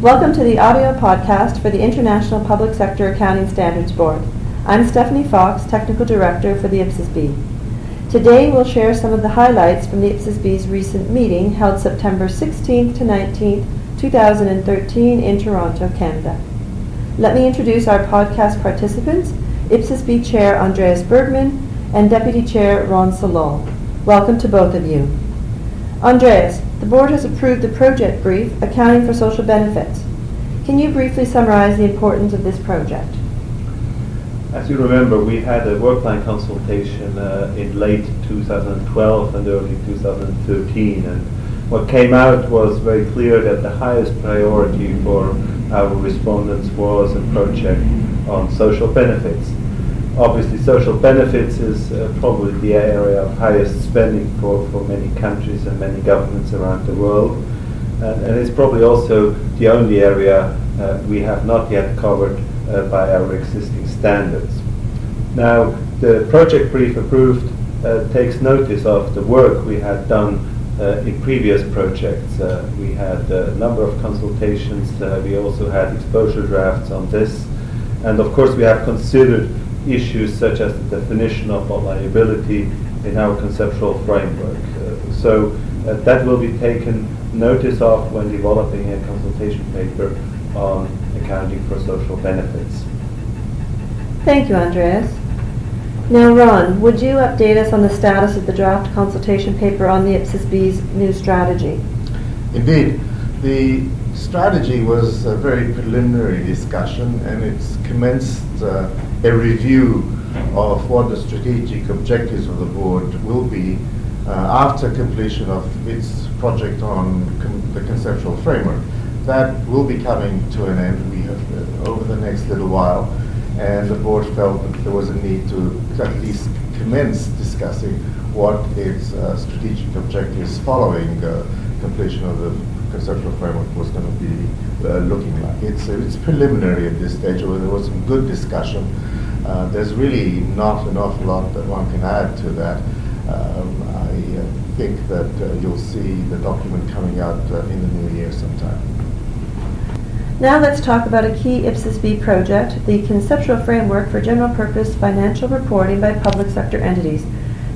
Welcome to the audio podcast for the International Public Sector Accounting Standards Board. I'm Stephanie Fox, Technical Director for the IPSASB. Today we'll share some of the highlights from the IPSASB's recent meeting held September 16th to 19th, 2013 in Toronto, Canada. Let me introduce our podcast participants, IPSASB Chair Andreas Bergmann and Deputy Chair Ron Salole. Welcome to both of you. Andreas, the board has approved the project brief, Accounting for Social Benefits. Can you briefly summarize the importance of this project? As you remember, we had a work plan consultation uh, in late 2012 and early 2013, and what came out was very clear that the highest priority for our respondents was a project on social benefits obviously social benefits is uh, probably the area of highest spending for, for many countries and many governments around the world. And, and it's probably also the only area uh, we have not yet covered uh, by our existing standards. Now, the project brief approved uh, takes notice of the work we had done uh, in previous projects. Uh, we had a number of consultations, we also had exposure drafts on this, and of course we have considered issues such as the definition of liability in our conceptual framework. Uh, so uh, that will be taken notice of when developing a consultation paper on accounting for social benefits. Thank you, Andreas. Now, Ron, would you update us on the status of the draft consultation paper on the IPSASB's new strategy? Indeed. The strategy was a very preliminary discussion and it's commenced uh, a review of what the strategic objectives of the board will be uh, after completion of its project on com- the conceptual framework. That will be coming to an end we have, uh, over the next little while, and the board felt that there was a need to at least commence discussing what its uh, strategic objectives following completion of the conceptual framework was going to be uh, looking like. It's, it's preliminary at this stage, although there was some good discussion. Uh, there's really not an awful lot that one can add to that. Um, I uh, think that uh, you'll see the document coming out uh, in the new year sometime. Now let's talk about a key IPSASB project, the Conceptual Framework for General Purpose Financial Reporting by Public Sector Entities.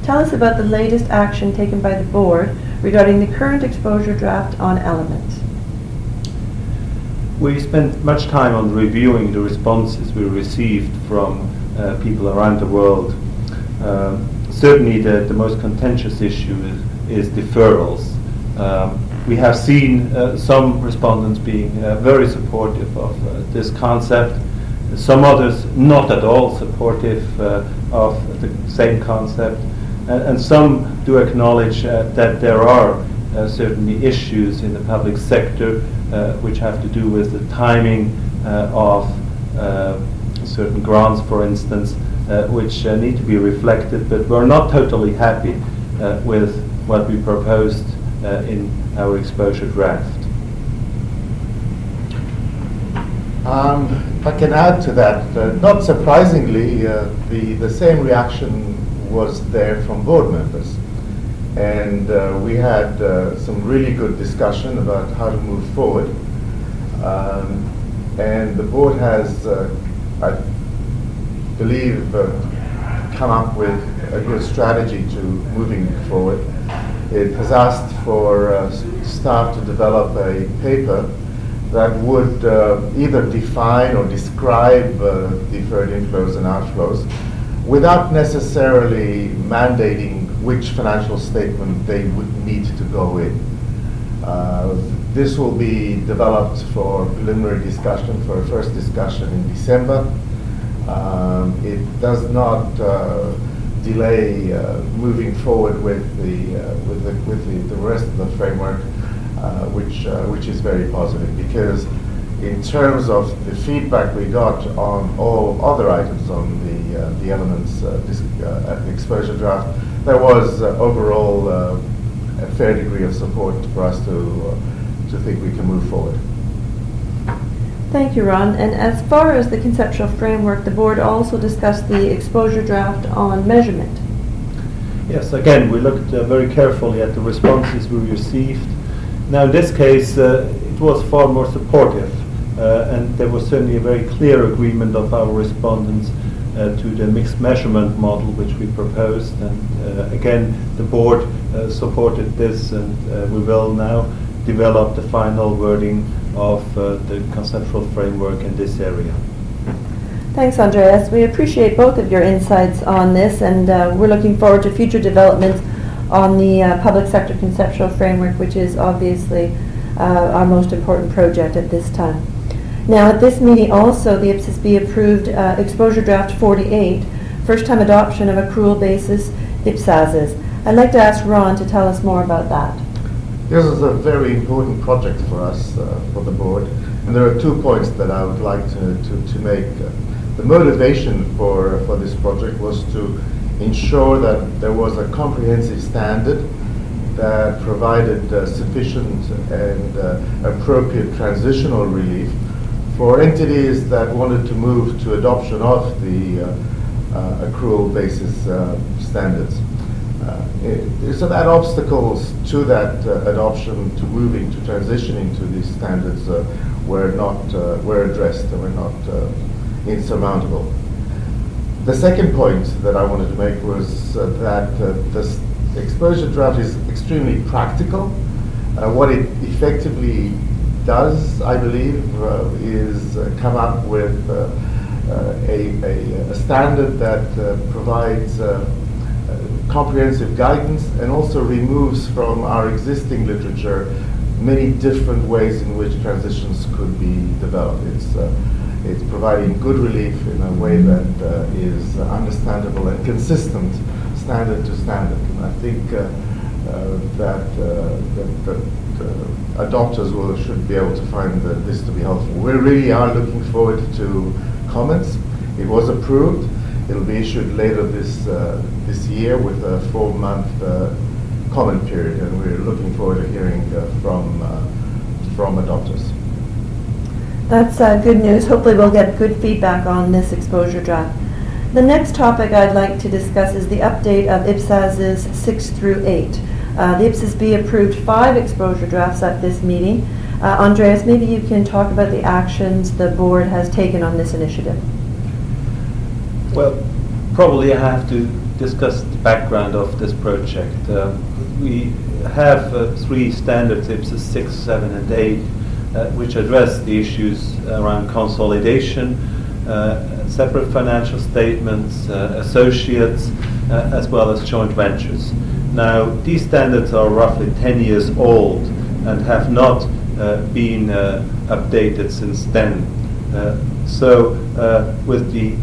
Tell us about the latest action taken by the board regarding the current exposure draft on elements. We spent much time on reviewing the responses we received from uh, people around the world. Um, certainly, the, the most contentious issue is, is deferrals. Um, we have seen uh, some respondents being uh, very supportive of uh, this concept, some others not at all supportive uh, of the same concept and, and some do acknowledge uh, that there are uh, certainly issues in the public sector uh, which have to do with the timing of certain grants, for instance, which need to be reflected, but we're not totally happy with what we proposed in our exposure draft. Um, if I can add to that, uh, not surprisingly, uh, the, the same reaction was there from board members. And uh, we had uh, some really good discussion about how to move forward. Um, and the board has, uh, I believe, uh, come up with a good strategy to moving forward. It has asked for uh, staff to develop a paper that would uh, either define or describe deferred inflows and outflows without necessarily mandating which financial statement they would need to go in. Uh, this will be developed for preliminary discussion, for a first discussion in December. Um, it does not uh, delay uh, moving forward with the, uh, with the, with the, the rest of the framework, uh, which, uh, which is very positive because in terms of the feedback we got on all other items on the, uh, the elements uh, this, uh, exposure draft, there was uh, overall uh, a fair degree of support for us to, uh, to think we can move forward. Thank you, Ron. And as far as the conceptual framework, the board also discussed the exposure draft on measurement. Yes, again, we looked very carefully at the responses we received. Now, in this case, it was far more supportive, and there was certainly a very clear agreement of our respondents uh, to the mixed measurement model which we proposed. And uh, again, the board uh, supported this, and uh, we will now develop the final wording of uh, the conceptual framework in this area. Thanks, Andreas. We appreciate both of your insights on this, and uh, we're looking forward to future developments on the uh, public sector conceptual framework, which is obviously uh, our most important project at this time. Now, at this meeting also, the IPSAS-B approved uh, Exposure Draft 48, first time adoption of accrual basis IPSASs. I'd like to ask Ron to tell us more about that. This is a very important project for us, uh, for the board, and there are two points that I would like to, to, to make. The motivation for, for this project was to ensure that there was a comprehensive standard that provided uh, sufficient and uh, appropriate transitional relief for entities that wanted to move to adoption of the uh, uh accrual basis uh, standards. Uh, so that obstacles to that adoption, to moving, to transitioning to these standards were not were addressed and were not insurmountable. The second point that I wanted to make was uh, that uh, this exposure draft is extremely practical. Uh, what it effectively does, I believe, uh, is uh, come up with uh, a, a, a, standard that provides comprehensive guidance and also removes from our existing literature many different ways in which transitions could be developed. It's it's providing good relief in a way that uh, is understandable and consistent standard to standard. And I think uh, uh, that, uh, that, that uh, adopters will, should be able to find this to be helpful. We really are looking forward to comments. It was approved. It'll be issued later this, uh, this year with a four-month comment period, and we're looking forward to hearing from, from adopters. That's uh, good news. Hopefully we'll get good feedback on this exposure draft. The next topic I'd like to discuss is the update of IPSAS's 6 through 8. Uh, the IPSAS-B approved five exposure drafts at this meeting. Uh, Andreas, maybe you can talk about the actions the board has taken on this initiative. Well, probably I have to discuss the background of this project. Uh, we have uh, three standards, IPSAS 6, 7, and 8 uh, which address the issues around consolidation, Uh, separate financial statements, uh, associates, uh, as well as joint ventures. Now, these standards are roughly 10 years old and have not uh, been updated since then. so, with the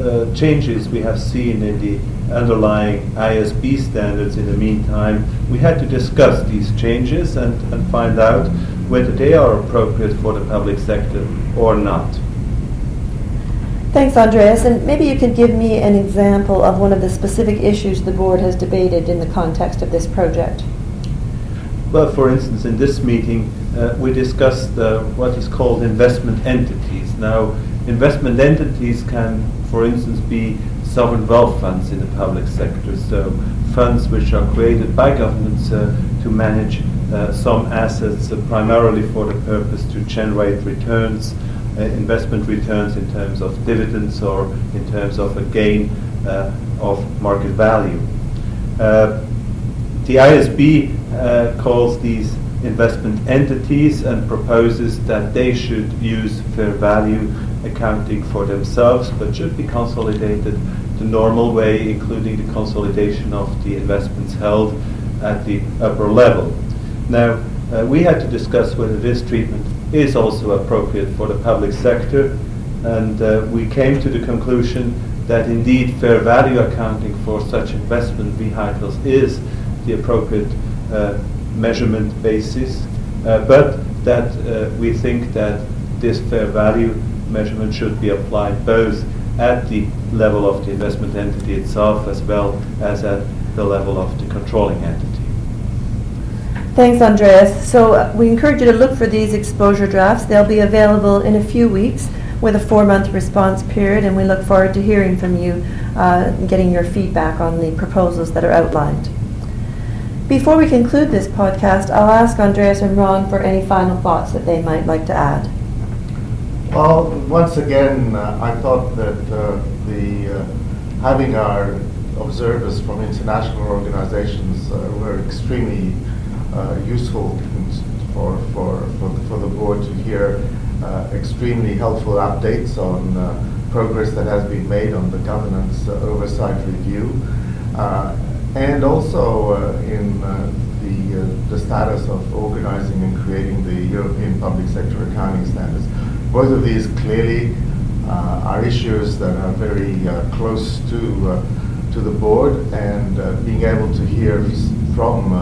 uh, changes we have seen in the underlying IASB standards in the meantime, we had to discuss these changes and, and find out whether they are appropriate for the public sector or not. Thanks, Andreas. And maybe you could give me an example of one of the specific issues the board has debated in the context of this project. Well, for instance, in this meeting, uh, we discussed uh, what is called investment entities. Now, investment entities can, for instance, be sovereign wealth funds in the public sector, so funds which are created by governments uh, to manage uh, some assets uh, primarily for the purpose to generate returns, Uh, investment returns in terms of dividends or in terms of a gain uh, of market value. Uh, the IASB calls these investment entities and proposes that they should use fair value accounting for themselves, but should be consolidated the normal way, including the consolidation of the investments held at the upper level. Now, uh, we had to discuss whether this treatment is also appropriate for the public sector, and uh, we came to the conclusion that indeed fair value accounting for such investment vehicles is the appropriate uh, measurement basis, uh, but that uh, we think that this fair value measurement should be applied both at the level of the investment entity itself as well as at the level of the controlling entity. Thanks, Andreas. So uh, we encourage you to look for these exposure drafts. They'll be available in a few weeks with a four-month response period, and we look forward to hearing from you, uh, getting your feedback on the proposals that are outlined. Before we conclude this podcast, I'll ask Andreas and Ron for any final thoughts that they might like to add. Well, once again, uh, I thought that uh, the uh, having our observers from international organizations uh, were extremely Uh, useful for, for, for, for, the board to hear uh, extremely helpful updates on uh, progress that has been made on the governance uh, oversight review and also uh, in uh, the, uh, the status of organizing and creating the European Public Sector Accounting Standards. Both of these clearly are issues that are very close to, to the board and being able to hear from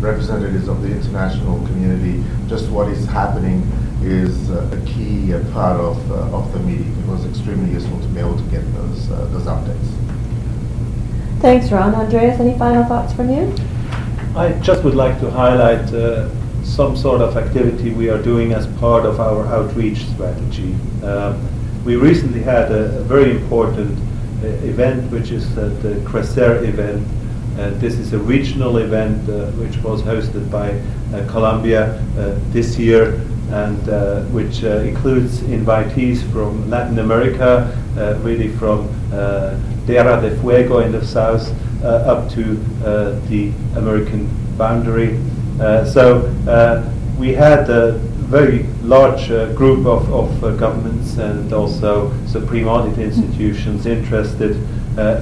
representatives of the international community just what is happening is uh, a key uh, part of, uh, of the meeting. It was extremely useful to be able to get those, those updates. Thanks, Ron. Andreas, any final thoughts from you? I just would like to highlight uh, some sort of activity we are doing as part of our outreach strategy. Um, we recently had a, a very important uh, event, which is uh, the CRECER event. Uh, this is a regional event uh, which was hosted by uh, Colombia this year and which includes invitees from Latin America, really from Tierra de Fuego in the south uh, up to uh, the American boundary. Uh, so we had a very large group of, of governments and also supreme audit institutions interested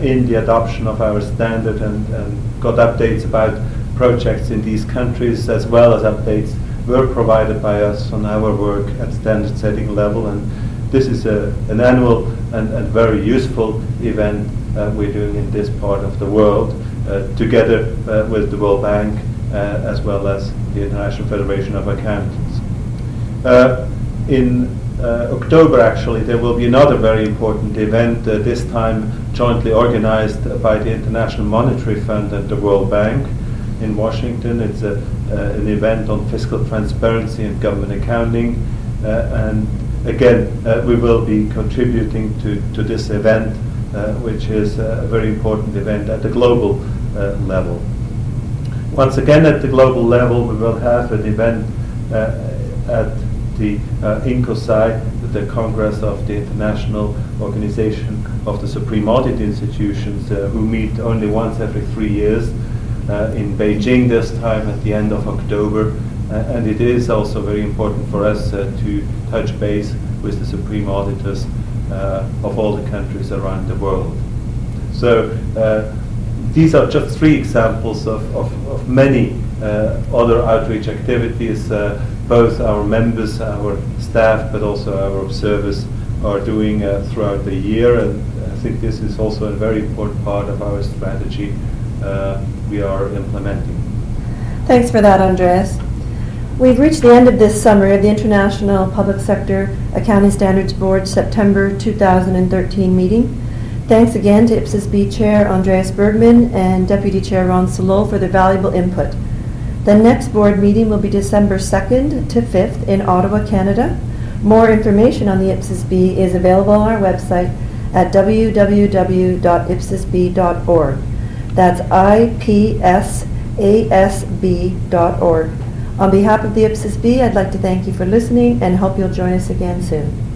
in the adoption of our standard and, and got updates about projects in these countries as well as updates were provided by us on our work at standard setting level and this is a, an annual and, and very useful event uh, we're doing in this part of the world, uh, together uh, with the World Bank as well as the International Federation of Accountants. in October, actually, there will be another very important event, this time jointly organized by the International Monetary Fund and the World Bank in Washington. It's a, uh, an event on fiscal transparency and government accounting. Uh, and again, uh, we will be contributing to, to this event uh, which is a very important event at the global uh, level. Once again, at the global level, we will have an event uh, at the uh, INCOSAI, the Congress of the International Organization of the Supreme Audit Institutions, uh, who meet only once every three years uh, in Beijing this time at the end of October. and it is also very important for us to touch base with the Supreme Auditors uh, of all the countries around the world. So uh, these are just three examples of, of, of many uh, other outreach activities both our members, our staff, but also our observers are doing uh, throughout the year. And I think this is also a very important part of our strategy uh, we are implementing. Thanks for that, Andreas. We've reached the end of this summary of the International Public Sector Accounting Standards Board September 2013 meeting. Thanks again to IPSASB Chair Andreas Bergmann and Deputy Chair Ron Salole for their valuable input. The next board meeting will be December 2nd to 5th in Ottawa, Canada. More information on the IPSASB is available on our website at www.ipsasb.org. That's I-P-S-A-S-B.org. On behalf of the IPSASB, I'd like to thank you for listening and hope you'll join us again soon.